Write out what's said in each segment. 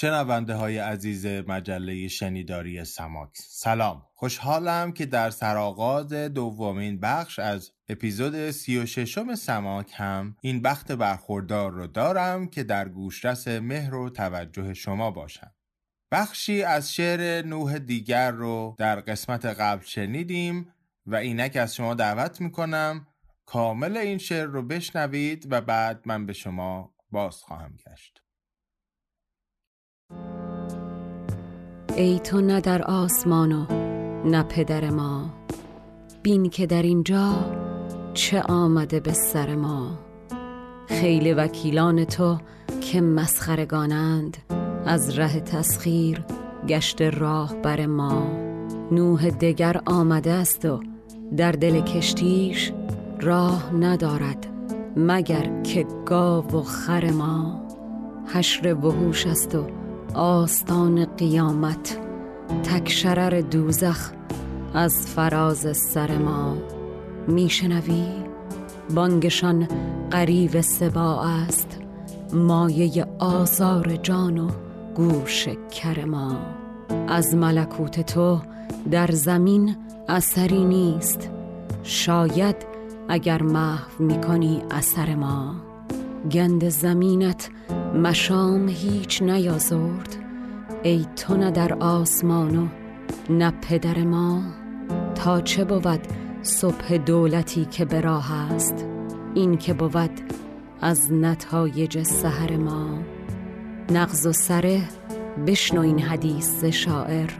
شنونده های عزیز مجله شنیداری سماک سلام. خوشحالم که در سرآغاز دومین بخش از اپیزود سی و ششم سماک هم این بخت برخوردار رو دارم که در گوشرس مهر و توجه شما باشم. بخشی از شعر نوح دیگر رو در قسمت قبل شنیدیم و اینک از شما دعوت می‌کنم کامل این شعر رو بشنوید و بعد من به شما باز خواهم گشت. ای تو نه در آسمان و نه پدر ما. بین که در اینجا چه آمده به سر ما. خیل وکیلان تو که مسخرگانند از ره تسخیر گشت راه بر ما. نوح دگر آمده است و در دل کشتیش راه ندارد مگر که گاو و خر ما. حشر وحوش است و آستان قیامت تک شرر دوزخ از فراز سر ما. میشنوی؟ بانگشان قریب سبا است مایه آزار جان و گوش کر ما. از ملکوت تو در زمین اثری نیست شاید اگر محو می‌کنی اثر ما. گند زمینت مشام هیچ نیازرد ای تو نه در آسمان و نه پدر ما تا چه بود صبح دولتی که به راه است؟ این که بود از نتایج سحر ما. نغز و سره بشنو این حدیث شاعر.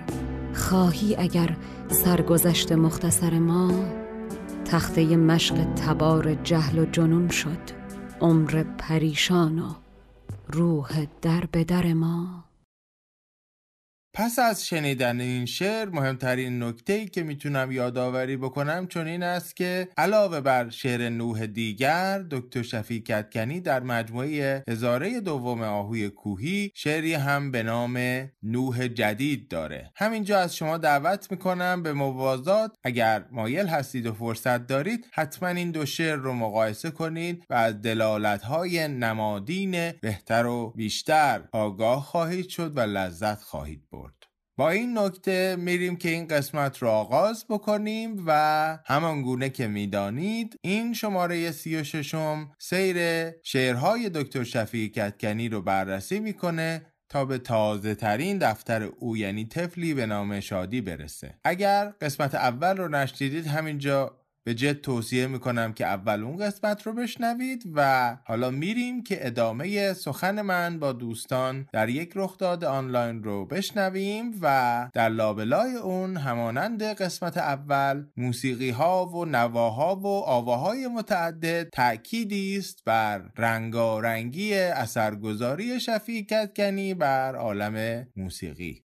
خواهی اگر سرگذشت مختصر ما تخته مشق تبار جهل و جنون شد عمر پریشان و روح در به در ما. پس از شنیدن این شعر مهمترین نکته ای که می‌تونم یادآوری بکنم چون این است که علاوه بر شعر نوح دیگر دکتر شفیع کتکنی در مجموعه هزاره دوم آهوی کوهی شعری هم به نام نوح جدید داره. همینجا از شما دعوت می‌کنم به موازات. اگر مایل هستید و فرصت دارید حتما این دو شعر رو مقایسه کنید و از دلالت های نمادین بهتر و بیشتر آگاه خواهید شد و لذت خواهید برد. با این نکته میریم که این قسمت رو آغاز بکنیم و همان گونه که می‌دانید این شماره سی و ششم سیر شعرهای دکتر شفیع کتکنی رو بررسی می‌کنه تا به تازه ترین دفتر او یعنی تفلی به نام شادی برسه. اگر قسمت اول رو نشنیدید همینجا به جد توصیه می‌کنم که اول اون قسمت رو بشنوید و حالا میریم که ادامه سخن من با دوستان در یک رخداد آنلاین رو بشنویم و در لابلای اون همانند قسمت اول موسیقی ها و نواها و آواهای متعدد تأکیدی است بر رنگارنگی اثرگذاری شفیع کتکنی بر عالم موسیقی.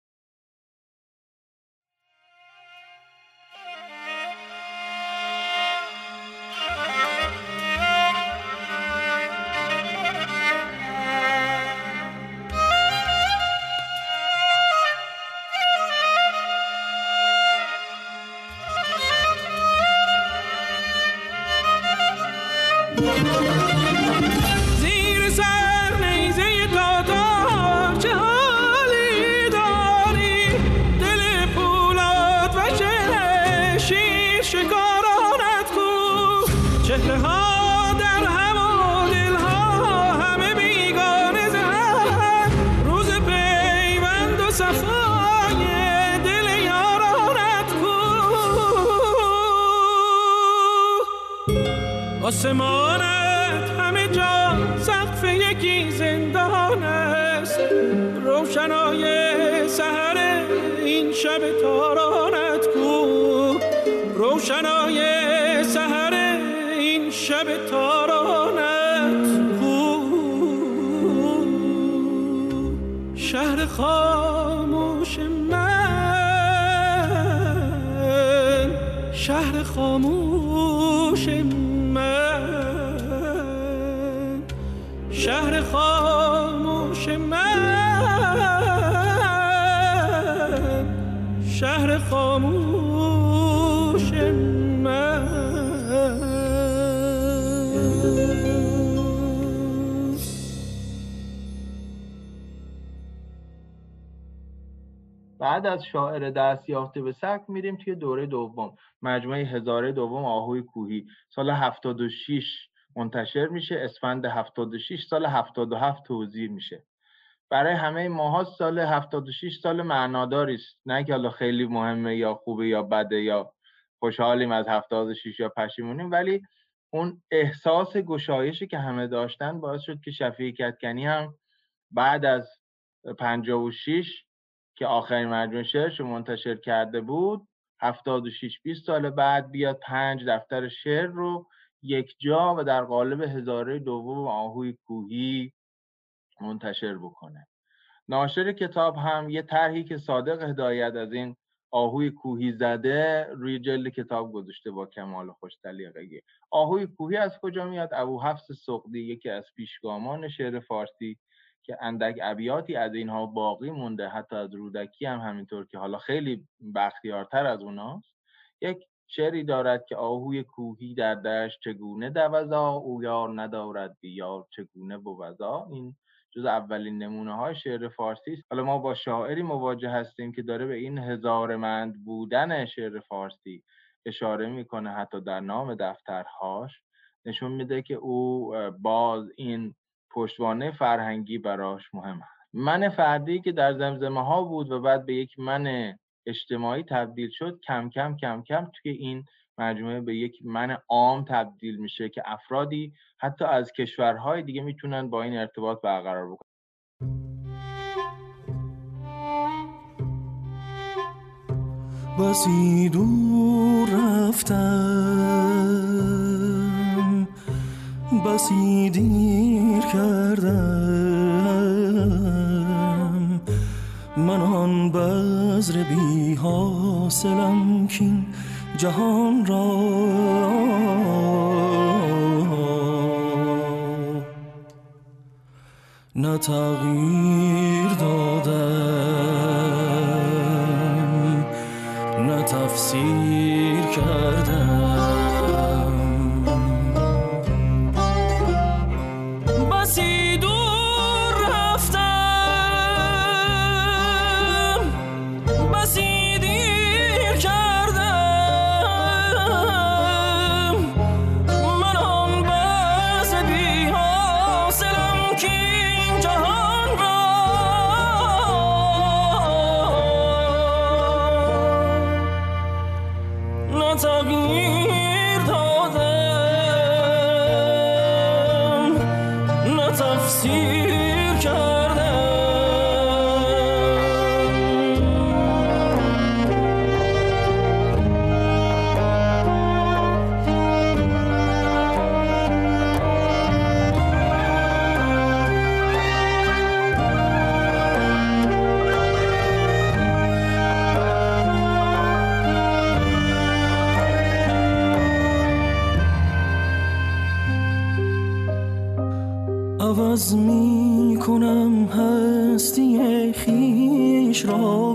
آسمانت همه جا سقف یکی زندان است. روشنای سهر این شب تارانت بعد از شاعر دست یافته به سک میریم توی دوره دوم. مجموعه هزاره دوم آهوی کوهی. سال 76 منتشر میشه. اسفند 76 سال 77 توزیع میشه. برای همه ماها سال 76 سال معناداری است. نه که حالا خیلی مهمه یا خوبه یا بده یا خوشحالیم از 76 یا پشیمونیم ولی اون احساس گشایشی که همه داشتن باعث شد که شفیع کتکنی هم بعد از 56 که آخرین مجموعه شعرش منتشر کرده بود 76 20 سال بعد بیاد پنج دفتر شعر رو یک جا و در قالب هزاره دوم آهوی کوهی منتشر بکنه. ناشر کتاب هم یه طرحی که صادق هدایت از این آهوی کوهی زده روی جلد کتاب گذاشته با کمال خوش سلیقگی آهوی کوهی از کجا میاد؟ ابو حفص سقدی یکی از پیشگامان شعر فارسی. که اندک ابیاتی از اینها باقی مونده حتی از رودکی هم همینطور که حالا خیلی بختیارتر از اوناست. یک شعری دارد که آهوی کوهی در دشت چگونه دوزا او یار ندارد بیار چگونه بوزا این جز اولین نمونه های شعر فارسی است. حالا ما با شاعری مواجه هستیم که داره به این هزارمند بودن شعر فارسی اشاره می‌کنه حتی در نام دفترهاش. نشون میده که او باز این پشتوانه فرهنگی براش مهم هست. من فردی که در زمزمه ها بود و بعد به یک من اجتماعی تبدیل شد کم کم کم کم توی این مجموعه به یک من عام تبدیل میشه که افرادی حتی از کشورهای دیگه می‌تونن با این ارتباط برقرار بکنن. بسی دور رفتم بسی دیر کردم. من آن بذر بی حاصلم کین جهان را نه تغییر دادم نه تفسیر کردم. می کنم هستی خیش را.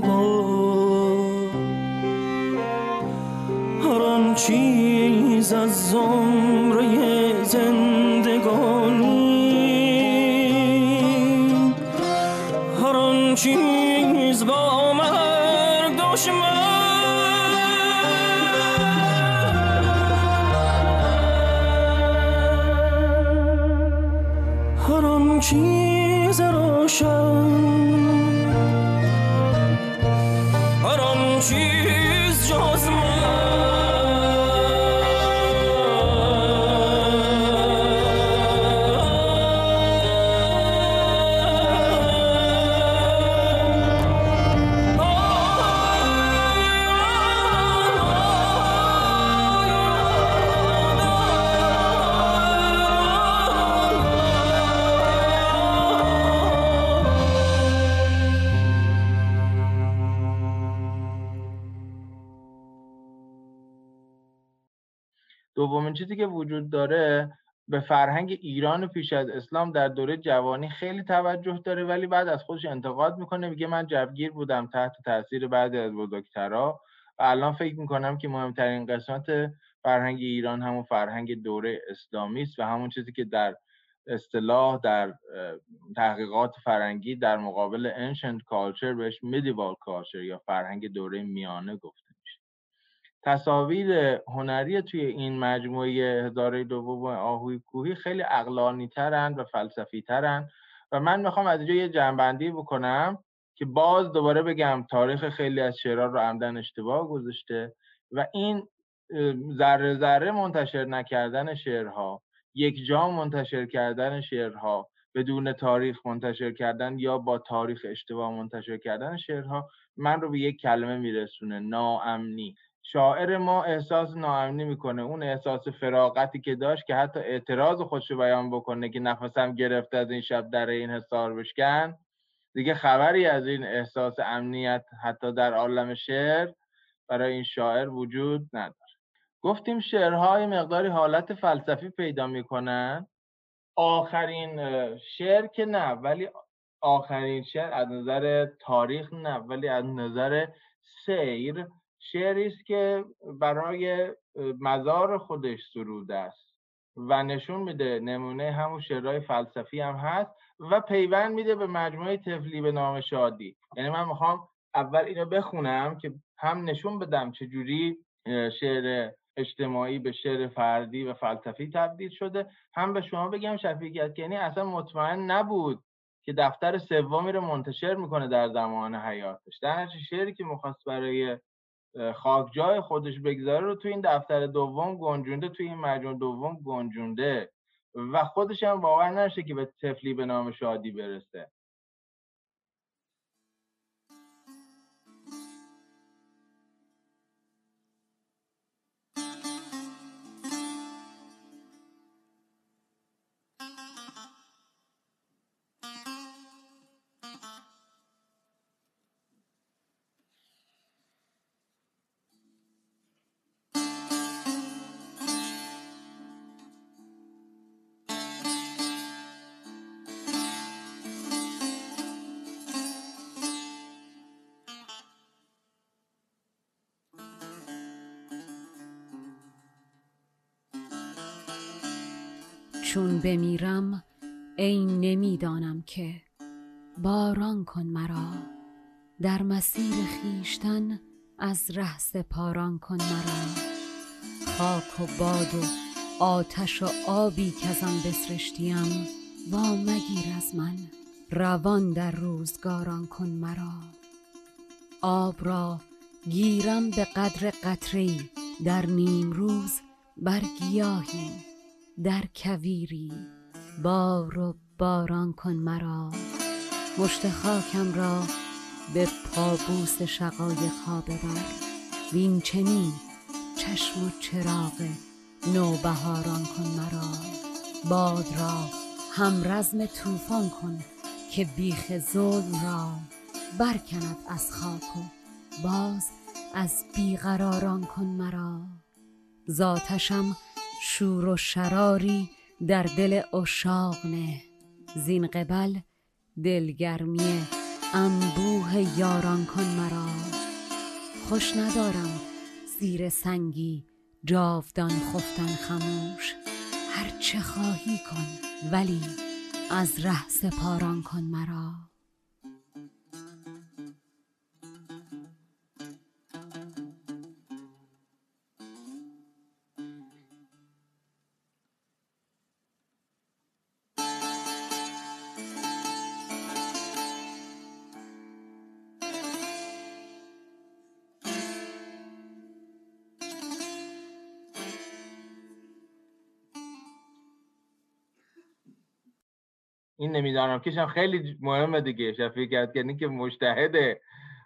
دومین چیزی که وجود داره به فرهنگ ایران پیش از اسلام در دوره جوانی خیلی توجه داره ولی بعد از خودش انتقاد می‌کنه میگه من جوگیر بودم تحت تاثیر بعضی از بزرگترا و الان فکر می‌کنم که مهمترین قسمت فرهنگ ایران همون فرهنگ دوره اسلامی است و همون چیزی که در اصطلاح در تحقیقات فرهنگی در مقابل ancient culture بهش medieval culture یا فرهنگ دوره میانه گفته. تصاویر هنری توی این مجموعه هزاره دوم آهوی کوهی خیلی اقلانی ترن و فلسفی ترن و من می‌خوام از اینجا یه جنبندی بکنم که باز دوباره بگم تاریخ خیلی از شعرها رو عمدن اشتباه گذاشته و این ذره ذره منتشر نکردن شعرها یک جا منتشر کردن شعرها بدون تاریخ منتشر کردن یا با تاریخ اشتباه منتشر کردن شعرها من رو به یک کلمه میرسونه ناامنی. شاعر ما احساس ناامنی می‌کنه. اون احساس فراغتی که داشت که حتی اعتراض خودش رو بیان بکنه که نفسم گرفته از این شب در این حصار بشکن دیگه خبری از این احساس امنیت حتی در عالم شعر برای این شاعر وجود نداره. گفتیم شعرهای مقداری حالت فلسفی پیدا می‌کنن. آخرین شعر که نه ولی آخرین شعر از نظر تاریخ نه ولی از نظر سیر شعری است که برای مزار خودش سروده است و نشون میده نمونه همون شعرهای فلسفی هم هست و پیوند میده به مجموعه تفلی به نام شادی. یعنی من می‌خوام اول اینو بخونم که هم نشون بدم چجوری اه، شعر اجتماعی به شعر فردی و فلسفی تبدیل شده. هم به شما بگم شفیق یعنی اصلا مطمئن نبود که دفتر سومی رو منتشر می‌کنه در زمان حیاتش. در شعری که می‌خواست برای خاک جای خودش بگذاره رو توی این دفتر دوم گنجونده توی این مجموع دوم گنجونده. و خودش هم باور نشه که به طفلی به نام شادی برسه. چون بمیرم ای نمی‌دانم که باران کن مرا. در مسیر خیشتن از ره سپاران کن مرا. خاک و باد و آتش و آبی کزان بسرشتیم وا مگیر از من. روان در روزگاران کن مرا. آب را گیرم به قدر قطره در نیم روز بر گیاهی. در کویری بار و باران کن مرا. مشت خاکم را به پابوس شقایق ها ببر. وین چنین چشم و چراغ نوبهاران کن مرا. باد را هم رزم طوفان کن که بیخ ظلم را برکند از خاک و باز از بیقراران کن مرا. ذاتشم شور و شراری در دل اشاق نه. زین قبل دلگرمی انبوه یاران کن مرا. خوش ندارم زیر سنگی جاودان خفتن خموش. هر چه خواهی کن ولی از ره سپاران کن مرا. نمی‌دانم. کشم خیلی مهمه دیگه. شفیع یعنی که مشتهده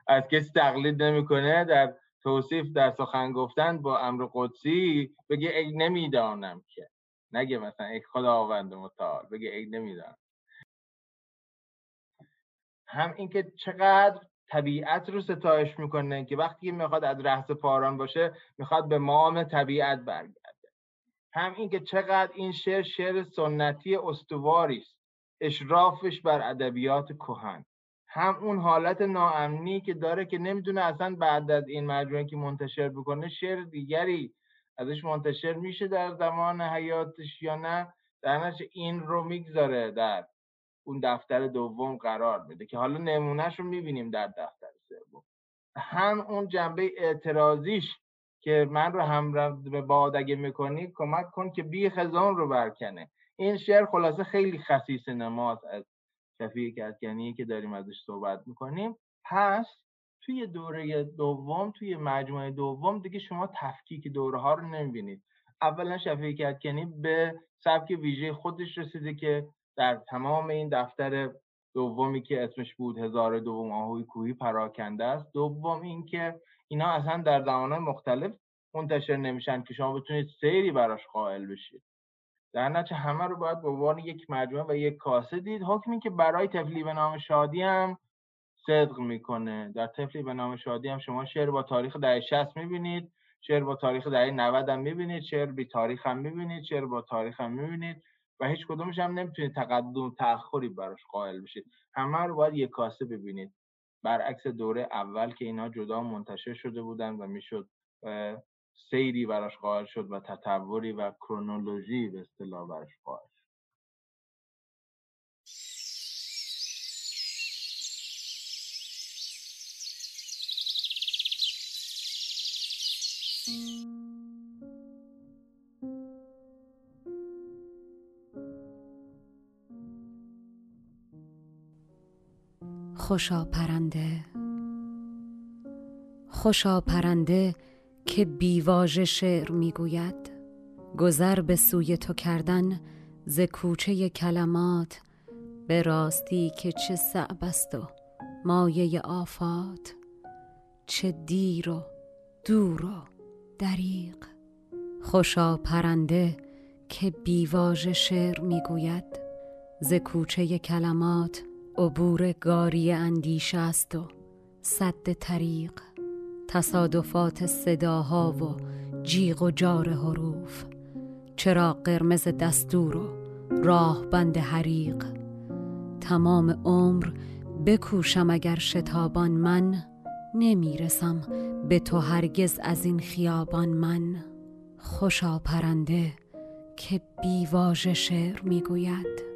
از کسی تقلید نمی‌کنه. در توصیف در سخن گفتن با امر قدسی بگه ای نمی‌دانم که. نگه مثلا ای خداوند متعال. بگه ای نمی‌دانم. هم اینکه چقدر طبیعت رو ستایش می‌کنه که وقتی می‌خواد از رهس پاران باشه می‌خواد به مام طبیعت برگرده. هم اینکه چقدر این شعر شعر سنتی استواری است. اشرافش بر ادبیات کهن. هم اون حالت ناامنی که داره که نمی‌دونه اصلا بعد از این مجموعه که منتشر بکنه شعر دیگری ازش منتشر میشه در زمان حیاتش یا نه در این رو می‌گذاره در اون دفتر دوم قرار میده که حالا نمونهش رو می‌بینیم در دفتر سوم. هم اون جنبه اعتراضیش که من رو هم به باد اگه می‌کنی کمک کن که بی خزان رو برکنه. این شعر خلاصه خیلی خصیص نماز از شفیع کتکنی که داریم ازش صحبت می‌کنیم. پس توی دوره دوم توی مجموعه دوم دیگه شما تفکیک دوره ها رو نمی‌بینید. اولا شفیع کتکنی به سبک ویژه خودش رسیده که در تمام این دفتر دومی که اسمش بود هزار دوم آهوی کوهی پراکنده است. دوم اینکه اینا اصلا در زمانهای مختلف منتشر نمیشن که شما بتونید سیری براش قائل بشید. در نتیجه همه رو باید به عنوان یک مجموعه و یک کاسه دید. حکمی که برای تفلی به نام شادی هم صدق می‌کنه. در تفلی به نام شادی هم شما شعر با تاریخ دهه 60 می‌بینید شعر با تاریخ دهه 90 هم می‌بینید شعر بی تاریخ هم می‌بینید شعر با تاریخ هم می‌بینید و هیچ کدومش هم نمی‌تونید تقدم تأخری براش قائل بشید. همه رو باید یک کاسه ببینید. برعکس دوره اول که اینا جدا منتشر شده بودن و می‌شد سیری براش قائل شد و تطوری و کرونولوژی به اصطلاح براش قائل شد. خوشا پرنده خوشا پرنده که بیواژ شعر می‌گوید. گذر به سوی تو کردن ز کوچه کلمات به راستی که چه صعب است و مایه آفات. چه دیر و دور و دریق خوشا پرنده که بیواژ شعر می‌گوید. ز کوچه کلمات عبور گاری اندیشه است و صد طریق. تصادفات صداها و جیغ و جار حروف. چرا قرمز دستور و راه بند حریق؟ تمام عمر بکوشم اگر شتابان من نمی‌رسم به تو هرگز از این خیابان من. خوشا پرنده که بیواژ شعر می‌گوید.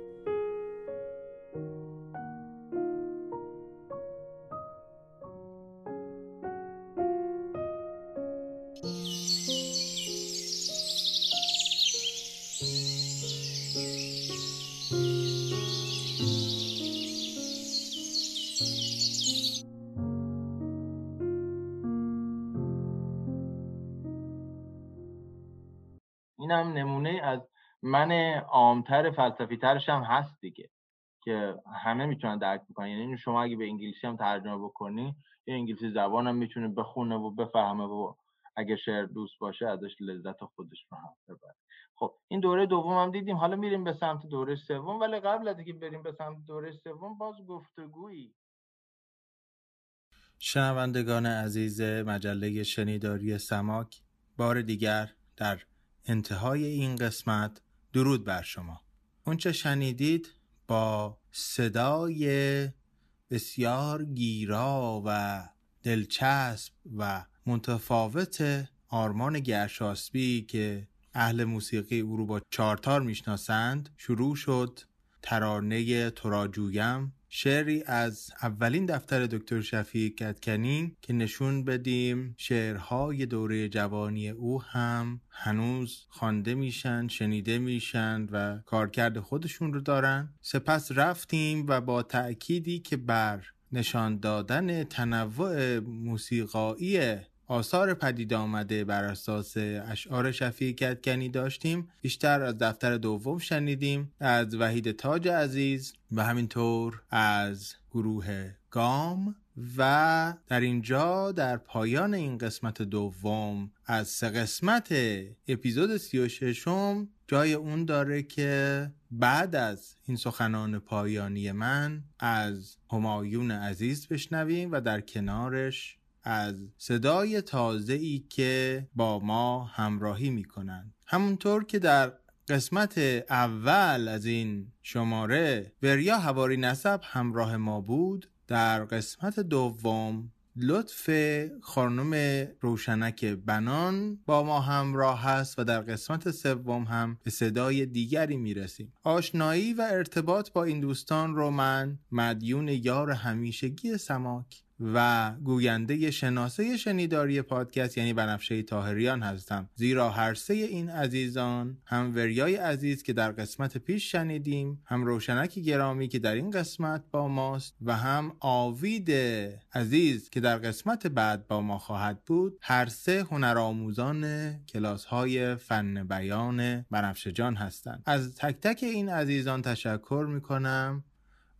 اینم نمونه از من عامتر فلسفی ترش هم هست دیگه که همه می‌تونن درک بکنن. یعنی شما اگه به انگلیسی هم ترجمه بکنی یه انگلیسی زبان هم می‌تونه بخونه و بفهمه و اگه شعر دوست باشه ازش لذت خودش رو هم ببره. خب این دوره دوم هم دیدیم. حالا میریم به سمت دوره سوم ولی قبل از اینکه بریم به سمت دوره سوم باز گفتگویی شنوندگان عزیز مجله شنیداری سماک بار دیگر در انتهای این قسمت درود بر شما. اونچه شنیدید با صدای بسیار گیرا و دلچسب و متفاوت آرمان گرشاسبی که اهل موسیقی او رو با چارتار می‌شناسند شروع شد ترانه تراجویم. شعری از اولین دفتر دکتر شفیع کتکنی که نشون بدیم شعرهای دوره جوانی او هم هنوز خوانده میشن شنیده میشن و کارکرد خودشون رو دارن. سپس رفتیم و با تأکیدی که بر نشان دادن تنوع موسیقایی آثار پدید آمده بر اساس اشعار شفیع کتکنی داشتیم بیشتر از دفتر دوم شنیدیم از وحید تاج عزیز و همینطور از گروه گام و در اینجا در پایان این قسمت دوم از سه قسمت اپیزود سی و ششم جای اون داره که بعد از این سخنان پایانی من از همایون عزیز بشنویم و در کنارش از صدای تازه ای که با ما همراهی می کنند همونطور که در قسمت اول از این شماره وریا هواری نسب همراه ما بود در قسمت دوم لطف خانم روشنک بنان با ما همراه هست و در قسمت سوم هم به صدای دیگری می‌رسیم. آشنایی و ارتباط با این دوستان رو من مدیون یار همیشگی سماک و گوینده شناسه شنیداری پادکست یعنی بنفشه تاهریان هستم. زیرا هر سه این عزیزان هم وریای عزیز که در قسمت پیش شنیدیم هم روشنک گرامی که در این قسمت با ماست و هم آوید عزیز که در قسمت بعد با ما خواهد بود هر سه هنرآموزان کلاس های فن بیان بنفشه جان هستند. از تک تک این عزیزان تشکر می‌کنم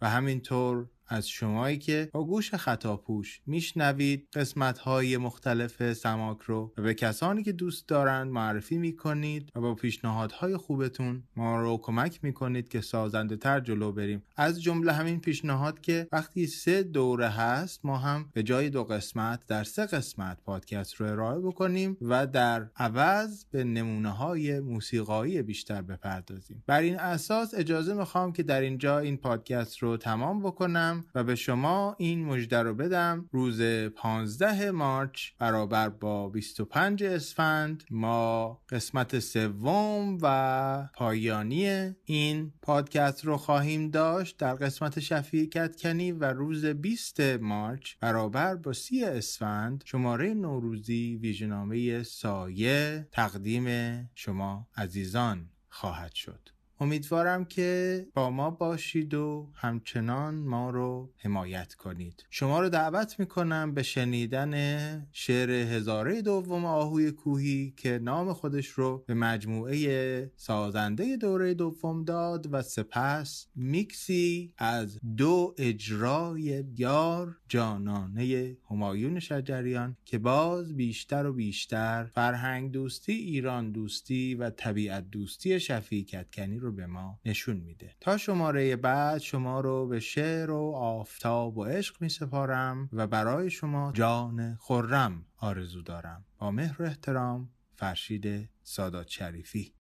و همینطور از شمایی که با گوش خطاپوش میشنوید قسمت های مختلف سماک رو و به کسانی که دوست دارند معرفی می‌کنید و با پیشنهادهای خوبتون ما رو کمک می‌کنید که سازنده تر جلو بریم. از جمله همین پیشنهاد که وقتی سه دوره هست ما هم به جای دو قسمت در سه قسمت پادکست رو ارائه بکنیم و در عوض به نمونه های موسیقایی بیشتر بپردازیم. بر این اساس اجازه می‌خوام که در اینجا این پادکست رو تمام بکنم. و به شما این مژده رو بدم. روز 15 مارچ برابر با 25 اسفند. ما قسمت سوم و پایانی این پادکست رو خواهیم داشت در قسمت شفیع کتکنی و روز 20 مارچ برابر با 30 اسفند. شماره نوروزی ویژنامه سایه تقدیم شما عزیزان خواهد شد. امیدوارم که با ما باشید و همچنان ما رو حمایت کنید. شما رو دعوت می‌کنم به شنیدن شعر هزاره دوم آهوی کوهی که نام خودش رو به مجموعه سازنده دوره دوم داد و سپس میکسی از دو اجرای یار جانانه همایون شجریان که باز بیشتر و بیشتر فرهنگ دوستی ایران دوستی و طبیعت دوستی شفیع کتکنی رو به ما نشون میده. تا شماره بعد شما رو به شعر و آفتاب و عشق می سپارم و برای شما جان خرم آرزو دارم. با مهر احترام فرشید سادات شریفی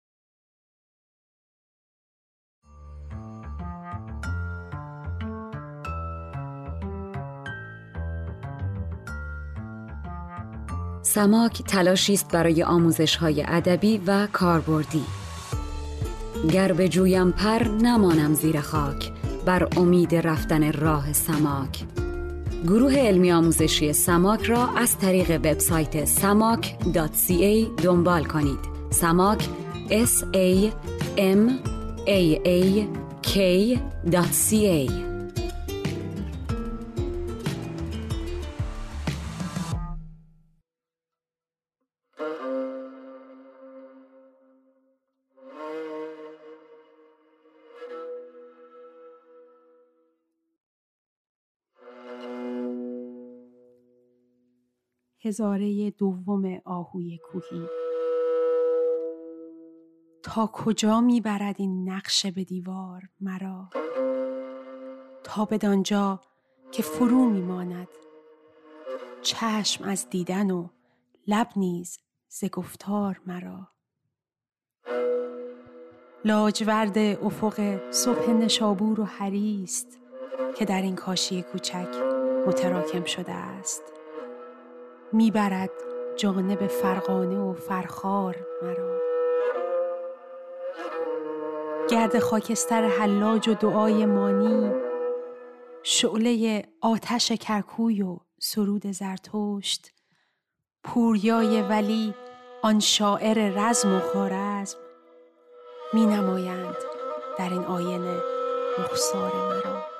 سماک تلاشی است برای آموزش های ادبی و کاربردی. گر به جویم پر نمانم زیر خاک بر امید رفتن راه سماک. گروه علمی آموزشی سماک را از طریق وبسایت samak.ca دنبال کنید. سماک s a m a a k.ca هزاره دوم آهوی کوهی. تا کجا می‌برد این نقشه به دیوار مرا؟ تا بدانجا که فرو میماند. چشم از دیدن و لب نیز ز گفتار مرا. لاجورد افق صبح نشابور و حریست که در این کاشی کوچک متراکم شده است. می‌برد جانب فرقانه و فرخار مرا. گرد خاکستر حلاج و دعای مانی شعله آتش کرکوی و سرود زرتشت پوریای ولی آن شاعر رزم و خارزم می نمایند در این آینه رخسار مرا.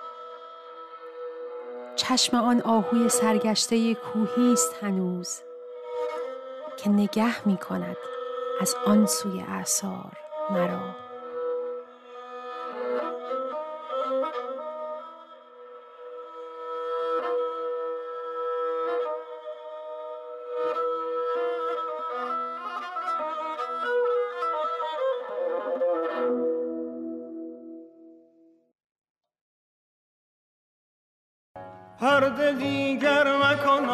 چشم آن آهوی سرگشته کوهی است هنوز که نگه می کند از آن سوی اعثار مرا. پرده دیگر مکن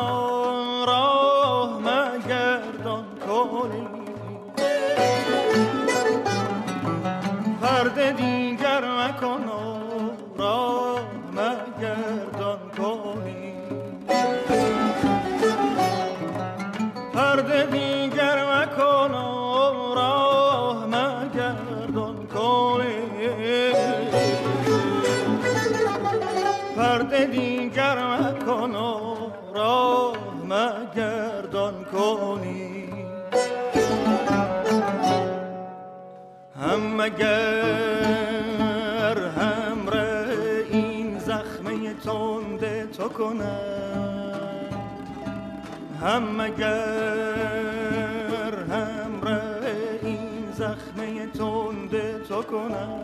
هم مگر همره این زخمه تنده تو کنم هم مگر همره این زخمه تنده تو کنم.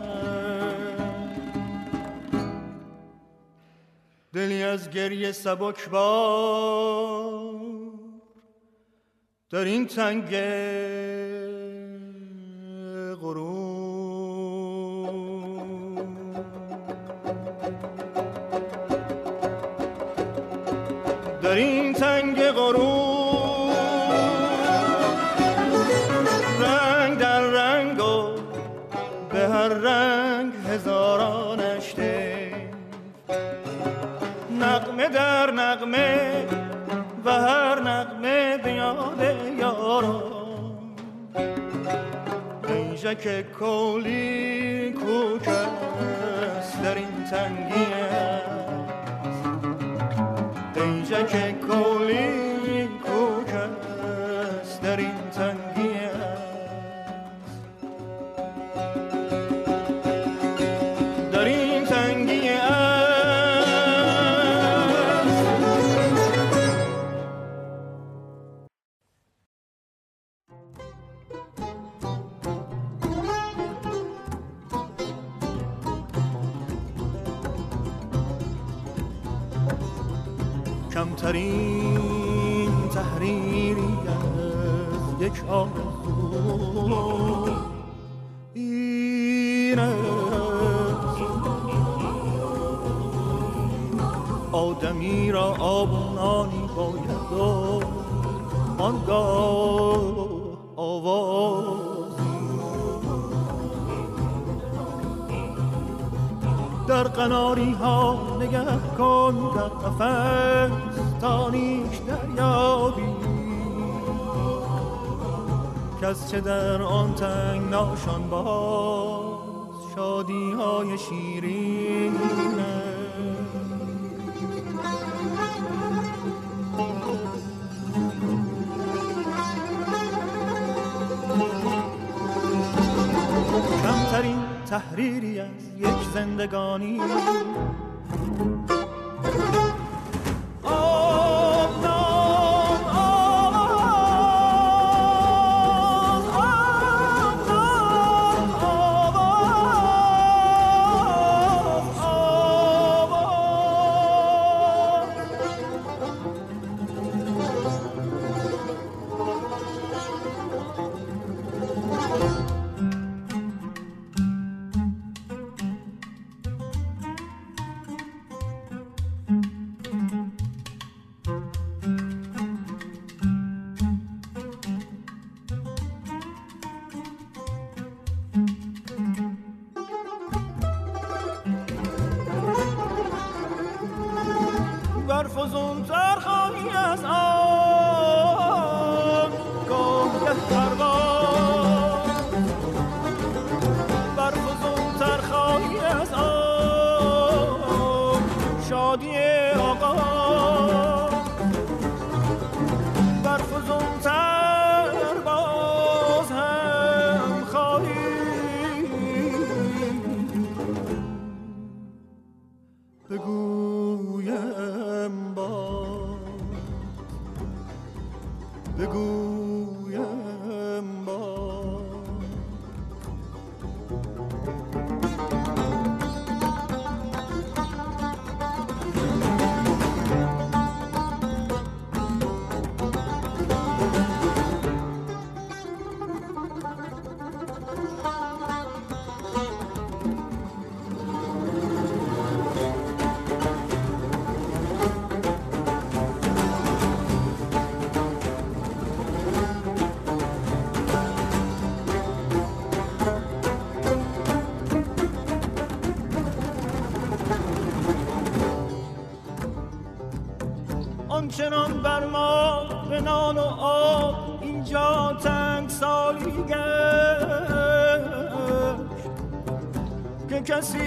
دلی از گریه سبک بار در این تنگ در نقمه و هر نقمه به یاد یاران ایجک کولی کوکس در این تنگی ایجک کولی آنگاه آوازی در قناری ها نگه کن در قفص تا نیش دریابی. کس چه در آن تنگ ناشان باز شادی های شیرین یک زندگانی. همچنان بر ما به نان و آب اینجا تنگ سالی که کسی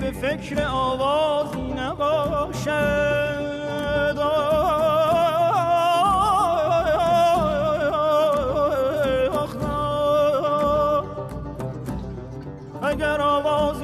به فکر آوازی نباشد اگر آواز